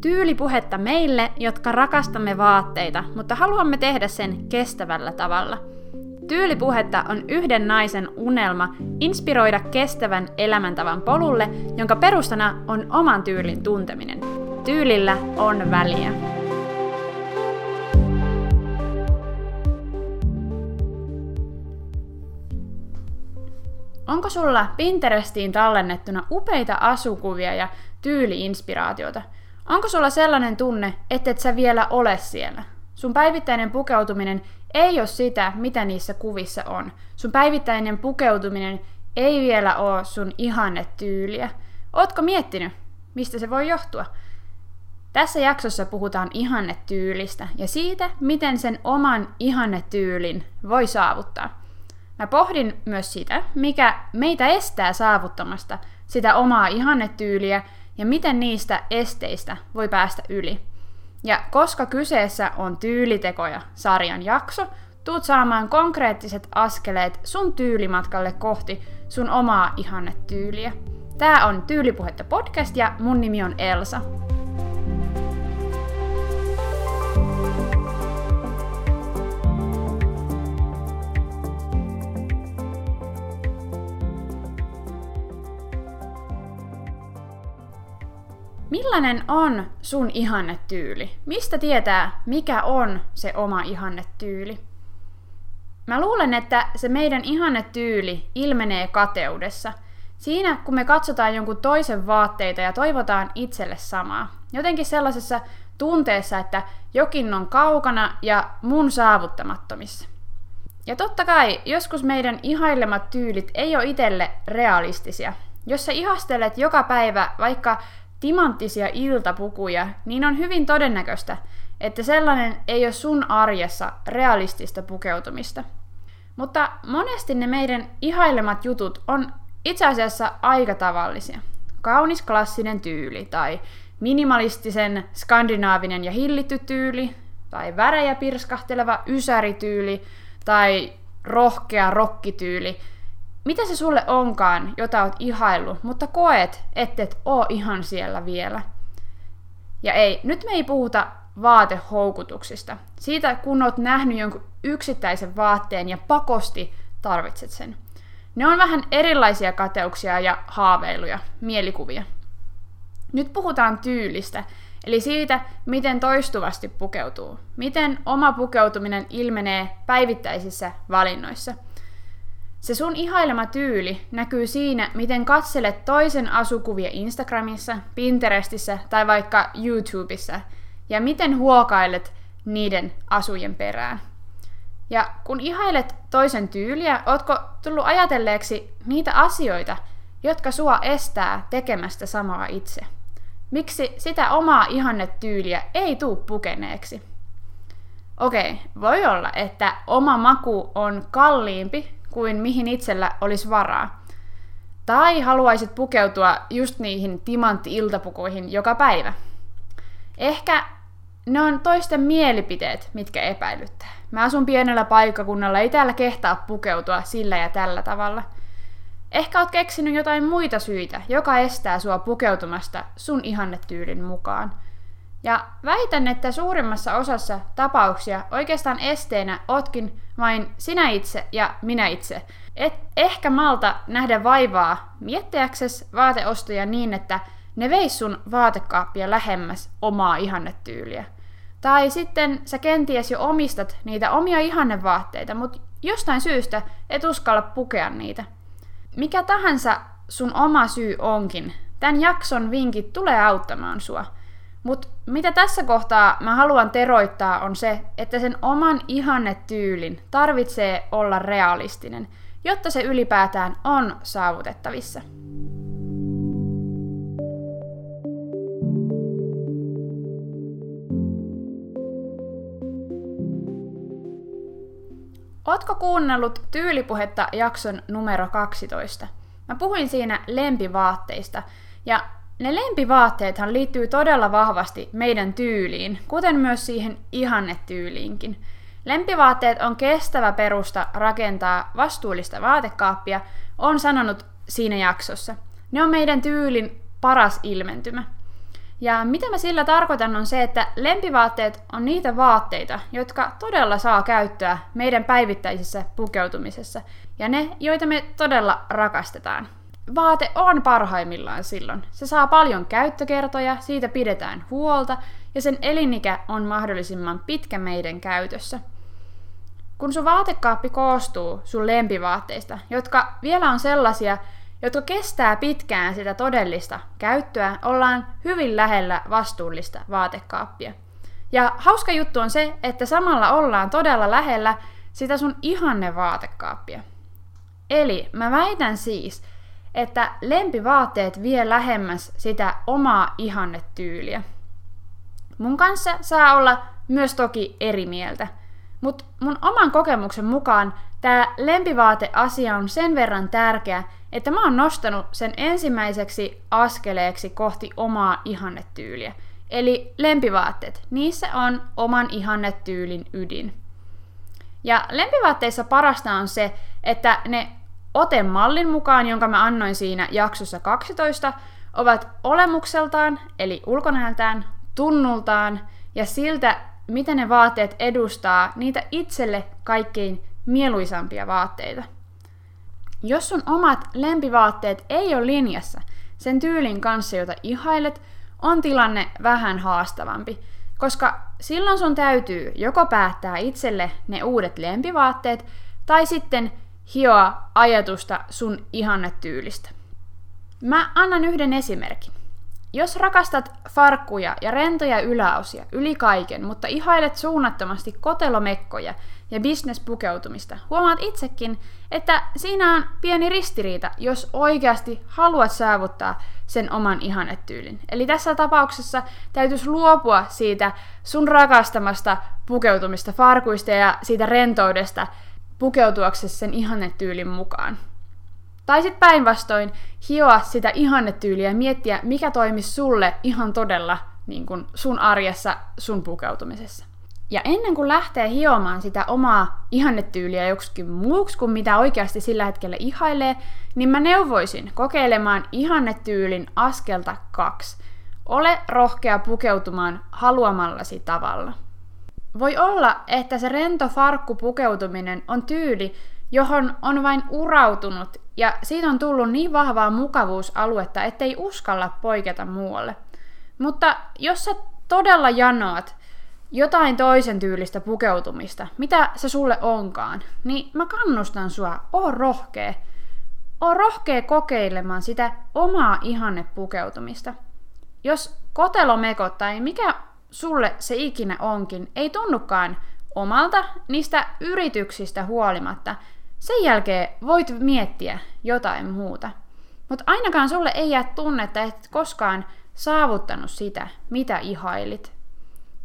Tyylipuhetta meille, jotka rakastamme vaatteita, mutta haluamme tehdä sen kestävällä tavalla. Tyylipuhetta on yhden naisen unelma inspiroida kestävän elämäntavan polulle, jonka perustana on oman tyylin tunteminen. Tyylillä on väliä. Onko sulla Pinterestiin tallennettuna upeita asukuvia ja tyyliinspiraatiota? Onko sulla sellainen tunne, että et sä vielä ole siellä? Sun päivittäinen pukeutuminen ei ole sitä, mitä niissä kuvissa on. Sun päivittäinen pukeutuminen ei vielä ole sun ihanne tyyliä. Ootko miettinyt, mistä se voi johtua? Tässä jaksossa puhutaan ihannetyylistä ja siitä, miten sen oman ihannetyylin voi saavuttaa. Mä pohdin myös sitä, mikä meitä estää saavuttamasta sitä omaa ihannetyyliä ja miten niistä esteistä voi päästä yli. Ja koska kyseessä on Tyylitekoja sarjan jakso, tuut saamaan konkreettiset askeleet sun tyylimatkalle kohti sun omaa ihannetyyliä. Tää on Tyylipuhetta podcast ja mun nimi on Elsa. Millainen on sun ihannetyyli? Mistä tietää, mikä on se oma ihannetyyli? Mä luulen, että se meidän ihannetyyli ilmenee kateudessa. Siinä, kun me katsotaan jonkun toisen vaatteita ja toivotaan itselle samaa. Jotenkin sellaisessa tunteessa, että jokin on kaukana ja mun saavuttamattomissa. Ja totta kai, joskus meidän ihailemat tyylit ei ole itselle realistisia. Jos sä ihastelet joka päivä vaikka timanttisia iltapukuja, niin on hyvin todennäköistä, että sellainen ei ole sun arjessa realistista pukeutumista. Mutta monesti ne meidän ihailemat jutut on itse asiassa aika tavallisia. Kaunis klassinen tyyli tai minimalistisen skandinaavinen ja hillitty tyyli tai värejä pirskahteleva ysärityyli tai rohkea rokkityyli – mitä se sulle onkaan, jota oot ihaillut, mutta koet, ettet oo ihan siellä vielä. Ja ei, nyt me ei puhuta vaatehoukutuksista. Siitä, kun oot nähnyt jonkun yksittäisen vaatteen ja pakosti tarvitset sen. Ne on vähän erilaisia kateuksia ja haaveiluja, mielikuvia. Nyt puhutaan tyylistä, eli siitä, miten toistuvasti pukeutuu. Miten oma pukeutuminen ilmenee päivittäisissä valinnoissa – se sun ihailema tyyli näkyy siinä, miten katselet toisen asukuvia Instagramissa, Pinterestissä tai vaikka YouTubessa, ja miten huokailet niiden asujen perään. Ja kun ihailet toisen tyyliä, ootko tullut ajatelleeksi niitä asioita, jotka sua estää tekemästä samaa itse? Miksi sitä omaa ihannetyyliä ei tuu pukeneeksi? Okei, voi olla, että oma maku on kalliimpi kuin mihin itsellä olisi varaa. Tai haluaisit pukeutua just niihin timantti-iltapukuihin joka päivä. Ehkä ne on toisten mielipiteet, mitkä epäilyttää. Mä asun pienellä paikkakunnalla, ei täällä kehtaa pukeutua sillä ja tällä tavalla. Ehkä oot keksinyt jotain muita syitä, joka estää sua pukeutumasta sun ihannetyylin mukaan. Ja väitän, että suurimmassa osassa tapauksia oikeastaan esteenä otkin vain sinä itse ja minä itse. Et ehkä malta nähdä vaivaa miettiäkses vaateostoja niin, että ne veis sun vaatekaappia lähemmäs omaa ihannetyyliä. Tai sitten sä kenties jo omistat niitä omia ihannevaatteita, mutta jostain syystä et uskalla pukea niitä. Mikä tahansa sun oma syy onkin, tämän jakson vinkit tulee auttamaan sua – mutta mitä tässä kohtaa mä haluan teroittaa on se, että sen oman ihannetyylin tarvitsee olla realistinen, jotta se ylipäätään on saavutettavissa. Ootko kuunnellut Tyylipuhetta jakson numero 12? Mä puhuin siinä lempivaatteista, ja ne lempivaatteethan liittyy todella vahvasti meidän tyyliin, kuten myös siihen ihannetyyliinkin. Lempivaatteet on kestävä perusta rakentaa vastuullista vaatekaappia, on sanonut siinä jaksossa. Ne on meidän tyylin paras ilmentymä. Ja mitä mä sillä tarkoitan on se, että lempivaatteet on niitä vaatteita, jotka todella saa käyttöä meidän päivittäisessä pukeutumisessa, ja ne, joita me todella rakastetaan. Vaate on parhaimmillaan silloin. Se saa paljon käyttökertoja, siitä pidetään huolta, ja sen elinikä on mahdollisimman pitkä meidän käytössä. Kun sun vaatekaappi koostuu sun lempivaatteista, jotka vielä on sellaisia, jotka kestää pitkään sitä todellista käyttöä, ollaan hyvin lähellä vastuullista vaatekaappia. Ja hauska juttu on se, että samalla ollaan todella lähellä sitä sun ihanne vaatekaappia. Eli mä väitän siis, että lempivaatteet vie lähemmäs sitä omaa ihannetyyliä. Mun kanssa saa olla myös toki eri mieltä, mutta mun oman kokemuksen mukaan tämä lempivaateasia on sen verran tärkeä, että mä oon nostanut sen ensimmäiseksi askeleeksi kohti omaa ihannetyyliä. Eli lempivaatteet, niissä on oman ihannetyylin ydin. Ja lempivaatteissa parasta on se, että ne otemallin mukaan, jonka mä annoin siinä jaksossa 12, ovat olemukseltaan, eli ulkonäöltään, tunnultaan ja siltä, miten ne vaatteet edustaa niitä itselle kaikkein mieluisampia vaatteita. Jos sun omat lempivaatteet ei ole linjassa sen tyylin kanssa, jota ihailet, on tilanne vähän haastavampi, koska silloin sun täytyy joko päättää itselle ne uudet lempivaatteet, tai sitten hioa ajatusta sun ihannetyylistä. Mä annan yhden esimerkin. Jos rakastat farkkuja ja rentoja yläosia yli kaiken, mutta ihailet suunnattomasti kotelomekkoja ja bisnespukeutumista, huomaat itsekin, että siinä on pieni ristiriita, jos oikeasti haluat saavuttaa sen oman ihannetyylin. Eli tässä tapauksessa täytyisi luopua siitä sun rakastamasta pukeutumista farkuista ja siitä rentoudesta pukeutuaksesi sen ihannetyylin mukaan. Tai sitten päinvastoin hioa sitä ihannetyyliä ja miettiä, mikä toimisi sulle ihan todella niin kun sun arjessa, sun pukeutumisessa. Ja ennen kuin lähtee hiomaan sitä omaa ihannetyyliä joksikin muuksi kuin mitä oikeasti sillä hetkellä ihailee, niin mä neuvoisin kokeilemaan ihannetyylin askelta kaksi. Ole rohkea pukeutumaan haluamallasi tavalla. Voi olla, että se rento farkku pukeutuminen on tyyli, johon on vain urautunut ja siitä on tullut niin vahvaa mukavuusaluetta, ettei uskalla poiketa muualle. Mutta jos sä todella janoat jotain toisen tyylistä pukeutumista, mitä se sulle onkaan, niin mä kannustan sua, oo rohkea. Oo rohkea kokeilemaan sitä omaa ihannepukeutumista. Jos kotelomeko tai mikä sulle se ikinä onkin, ei tunnukaan omalta niistä yrityksistä huolimatta, sen jälkeen voit miettiä jotain muuta. Mutta ainakaan sulle ei jää tunnetta, että et koskaan saavuttanut sitä, mitä ihailit.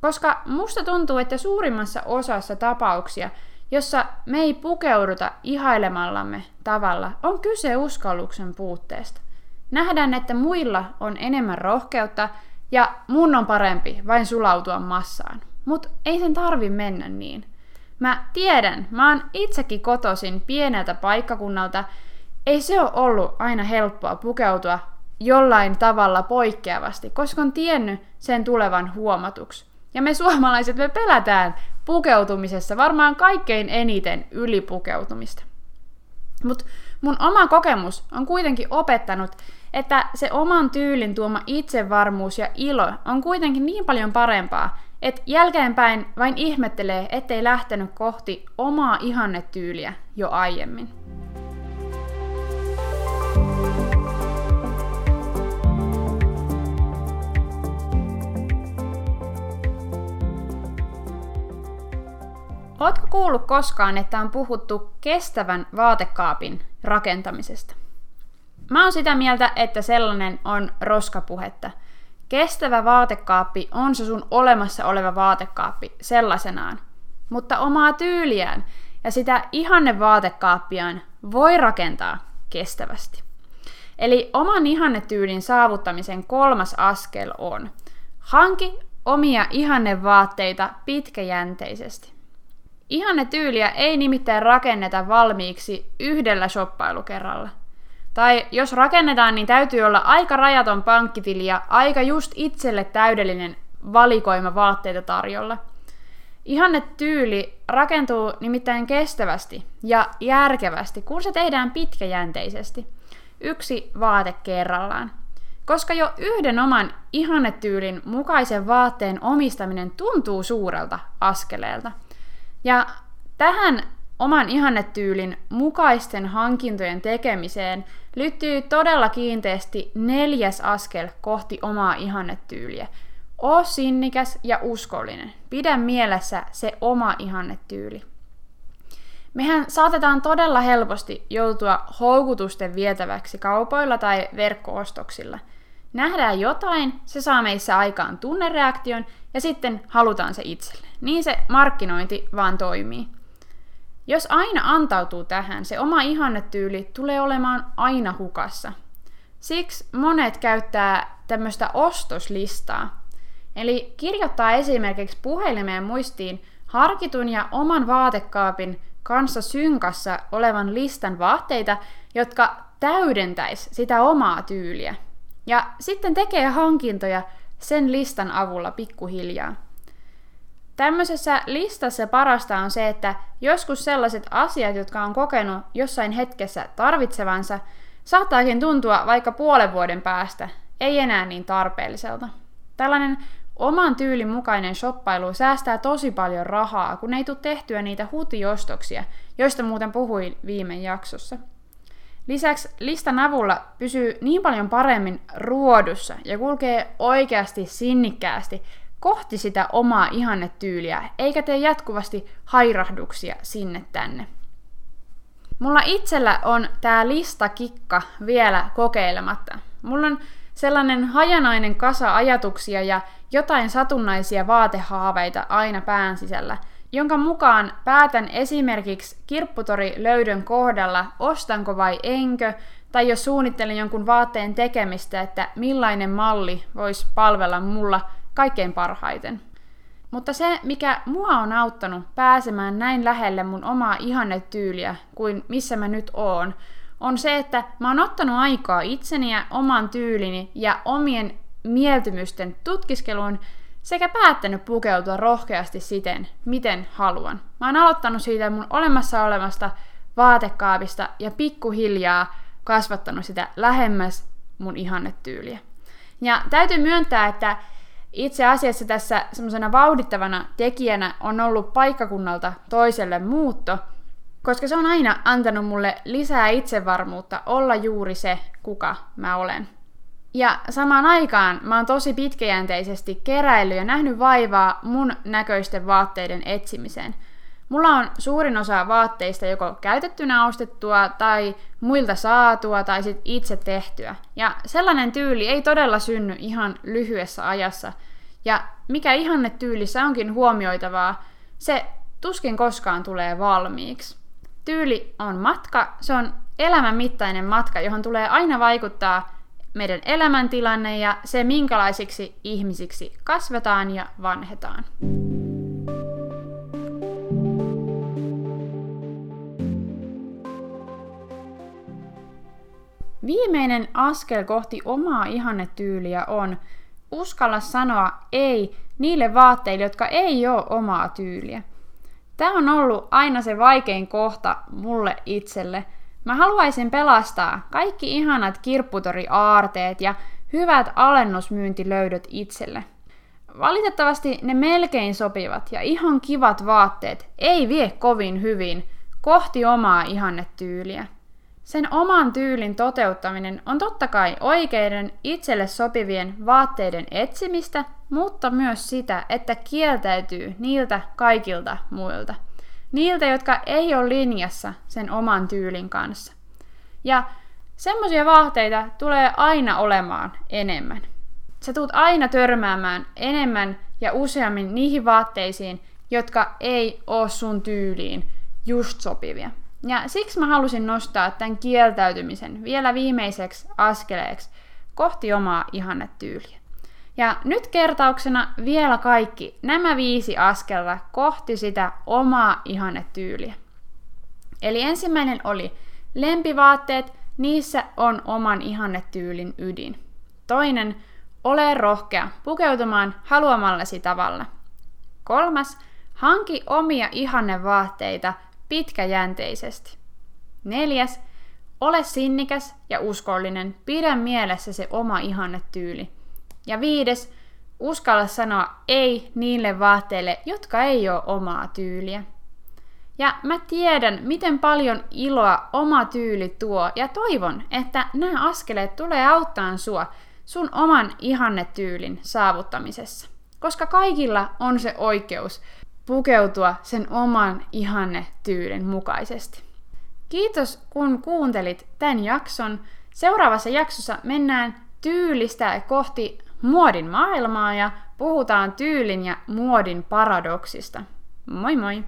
Koska musta tuntuu, että suurimmassa osassa tapauksia, jossa me ei pukeuduta ihailemallamme tavalla, on kyse uskalluksen puutteesta. Nähdään, että muilla on enemmän rohkeutta ja mun on parempi vain sulautua massaan. Mutta ei sen tarvi mennä niin. Mä tiedän, mä oon itsekin kotosin pieneltä paikkakunnalta. Ei se ole ollut aina helppoa pukeutua jollain tavalla poikkeavasti, koska on tiennyt sen tulevan huomatuksi. Ja me suomalaiset, me pelätään pukeutumisessa varmaan kaikkein eniten ylipukeutumista. Mutta mun oma kokemus on kuitenkin opettanut, että se oman tyylin tuoma itsevarmuus ja ilo on kuitenkin niin paljon parempaa, että jälkeenpäin vain ihmettelee, ettei lähtenyt kohti omaa ihannetyyliä jo aiemmin. Oletko kuullut koskaan, että on puhuttu kestävän vaatekaapin rakentamisesta? Mä oon sitä mieltä, että sellainen on roskapuhetta. Kestävä vaatekaappi on se sun olemassa oleva vaatekaappi sellaisenaan. Mutta omaa tyyliään ja sitä ihanne vaatekaappiaan voi rakentaa kestävästi. Eli oman ihannetyylin saavuttamisen kolmas askel on hanki omia ihannevaatteita pitkäjänteisesti. Ihannetyyliä ei nimittäin rakenneta valmiiksi yhdellä shoppailukerralla – Tai jos rakennetaan, niin täytyy olla aika rajaton pankkitili ja aika just itselle täydellinen valikoima vaatteita tarjolla. Ihanne tyyli rakentuu nimittäin kestävästi ja järkevästi, kun se tehdään pitkäjänteisesti. Yksi vaate kerrallaan. Koska jo yhden oman ihannetyylin mukaisen vaatteen omistaminen tuntuu suurelta askeleelta. Ja tähän oman ihannetyylin mukaisten hankintojen tekemiseen liittyy todella kiinteästi neljäs askel kohti omaa ihannetyyliä. Oo sinnikäs ja uskollinen. Pidä mielessä se oma ihannetyyli. Mehän saatetaan todella helposti joutua houkutusten vietäväksi kaupoilla tai verkkoostoksilla. Nähdään jotain, se saa meissä aikaan tunnereaktion ja sitten halutaan se itselle. Niin se markkinointi vaan toimii. Jos aina antautuu tähän, se oma ihannetyyli tulee olemaan aina hukassa. Siksi monet käyttää tämmöistä ostoslistaa. Eli kirjoittaa esimerkiksi puhelimeen muistiin harkitun ja oman vaatekaapin kanssa synkassa olevan listan vaatteita, jotka täydentäis sitä omaa tyyliä. Ja sitten tekee hankintoja sen listan avulla pikkuhiljaa. Tämmöisessä listassa parasta on se, että joskus sellaiset asiat, jotka on kokenut jossain hetkessä tarvitsevansa, saattaakin tuntua vaikka puolen vuoden päästä, ei enää niin tarpeelliselta. Tällainen oman tyylin mukainen shoppailu säästää tosi paljon rahaa, kun ei tule tehtyä niitä hutiostoksia, joista muuten puhuin viime jaksossa. Lisäksi listan avulla pysyy niin paljon paremmin ruodussa ja kulkee oikeasti sinnikkäästi kohti sitä omaa ihannetyyliä, eikä tee jatkuvasti hairahduksia sinne tänne. Mulla itsellä on tää listakikka vielä kokeilematta. Mulla on sellainen hajanainen kasa ajatuksia ja jotain satunnaisia vaatehaaveita aina pään sisällä, jonka mukaan päätän esimerkiksi kirpputori löydön kohdalla, ostanko vai enkö, tai jos suunnittelen jonkun vaatteen tekemistä, että millainen malli voisi palvella mulla kaikkein parhaiten. Mutta se, mikä mua on auttanut pääsemään näin lähelle mun omaa ihannetyyliä kuin missä mä nyt oon, on se, että mä oon ottanut aikaa itseni ja oman tyylini ja omien mieltymysten tutkiskeluun sekä päättänyt pukeutua rohkeasti siten, miten haluan. Mä oon aloittanut siitä mun olemassa olevasta vaatekaapista ja pikkuhiljaa kasvattanut sitä lähemmäs mun ihannetyyliä. Ja täytyy myöntää, että itse asiassa tässä semmoisena vauhdittavana tekijänä on ollut paikkakunnalta toiselle muutto, koska se on aina antanut mulle lisää itsevarmuutta olla juuri se, kuka mä olen. Ja samaan aikaan mä oon tosi pitkäjänteisesti keräillyt ja nähnyt vaivaa mun näköisten vaatteiden etsimiseen. Mulla on suurin osa vaatteista joko käytettynä ostettua tai muilta saatua tai sit itse tehtyä. Ja sellainen tyyli ei todella synny ihan lyhyessä ajassa. Ja mikä ihanne tyylissä onkin huomioitavaa, se tuskin koskaan tulee valmiiksi. Tyyli on matka, se on elämän mittainen matka, johon tulee aina vaikuttaa meidän elämäntilanne ja se, minkälaisiksi ihmisiksi kasvetaan ja vanhetaan. Viimeinen askel kohti omaa ihannetyyliä on uskalla sanoa ei niille vaatteille, jotka ei ole omaa tyyliä. Tämä on ollut aina se vaikein kohta mulle itselle – Mä haluaisin pelastaa kaikki ihanat kirpputori-aarteet ja hyvät alennusmyyntilöydöt itselle. Valitettavasti ne melkein sopivat ja ihan kivat vaatteet ei vie kovin hyvin kohti omaa ihannetyyliä. Sen oman tyylin toteuttaminen on totta kai oikeiden itselle sopivien vaatteiden etsimistä, mutta myös sitä, että kieltäytyy niiltä kaikilta muilta – Niiltä, jotka ei ole linjassa sen oman tyylin kanssa. Ja semmoisia vaatteita tulee aina olemaan enemmän. Sä tuut aina törmäämään enemmän ja useammin niihin vaatteisiin, jotka ei ole sun tyyliin just sopivia. Ja siksi mä halusin nostaa tämän kieltäytymisen vielä viimeiseksi askeleeksi kohti omaa ihannetyyliä. Ja nyt kertauksena vielä kaikki nämä viisi askelta kohti sitä omaa ihannetyyliä. Eli ensimmäinen oli lempivaatteet, Niissä on oman ihannetyylin ydin. Toinen, ole rohkea pukeutumaan haluamallasi tavalla. Kolmas, hanki omia ihannevaatteita pitkäjänteisesti. Neljäs, ole sinnikäs ja uskollinen, pidä mielessä se oma ihannetyyli. Ja viides, uskalla sanoa ei niille vaatteille, jotka ei ole omaa tyyliä. Ja mä tiedän, miten paljon iloa oma tyyli tuo, ja toivon, että nämä askeleet tulee auttaa sua sun oman ihannetyylin saavuttamisessa. Koska kaikilla on se oikeus pukeutua sen oman ihannetyylin mukaisesti. Kiitos kun kuuntelit tämän jakson. Seuraavassa jaksossa mennään tyylistä kohti muodin maailmaa ja puhutaan tyylin ja muodin paradoksista. Moi moi!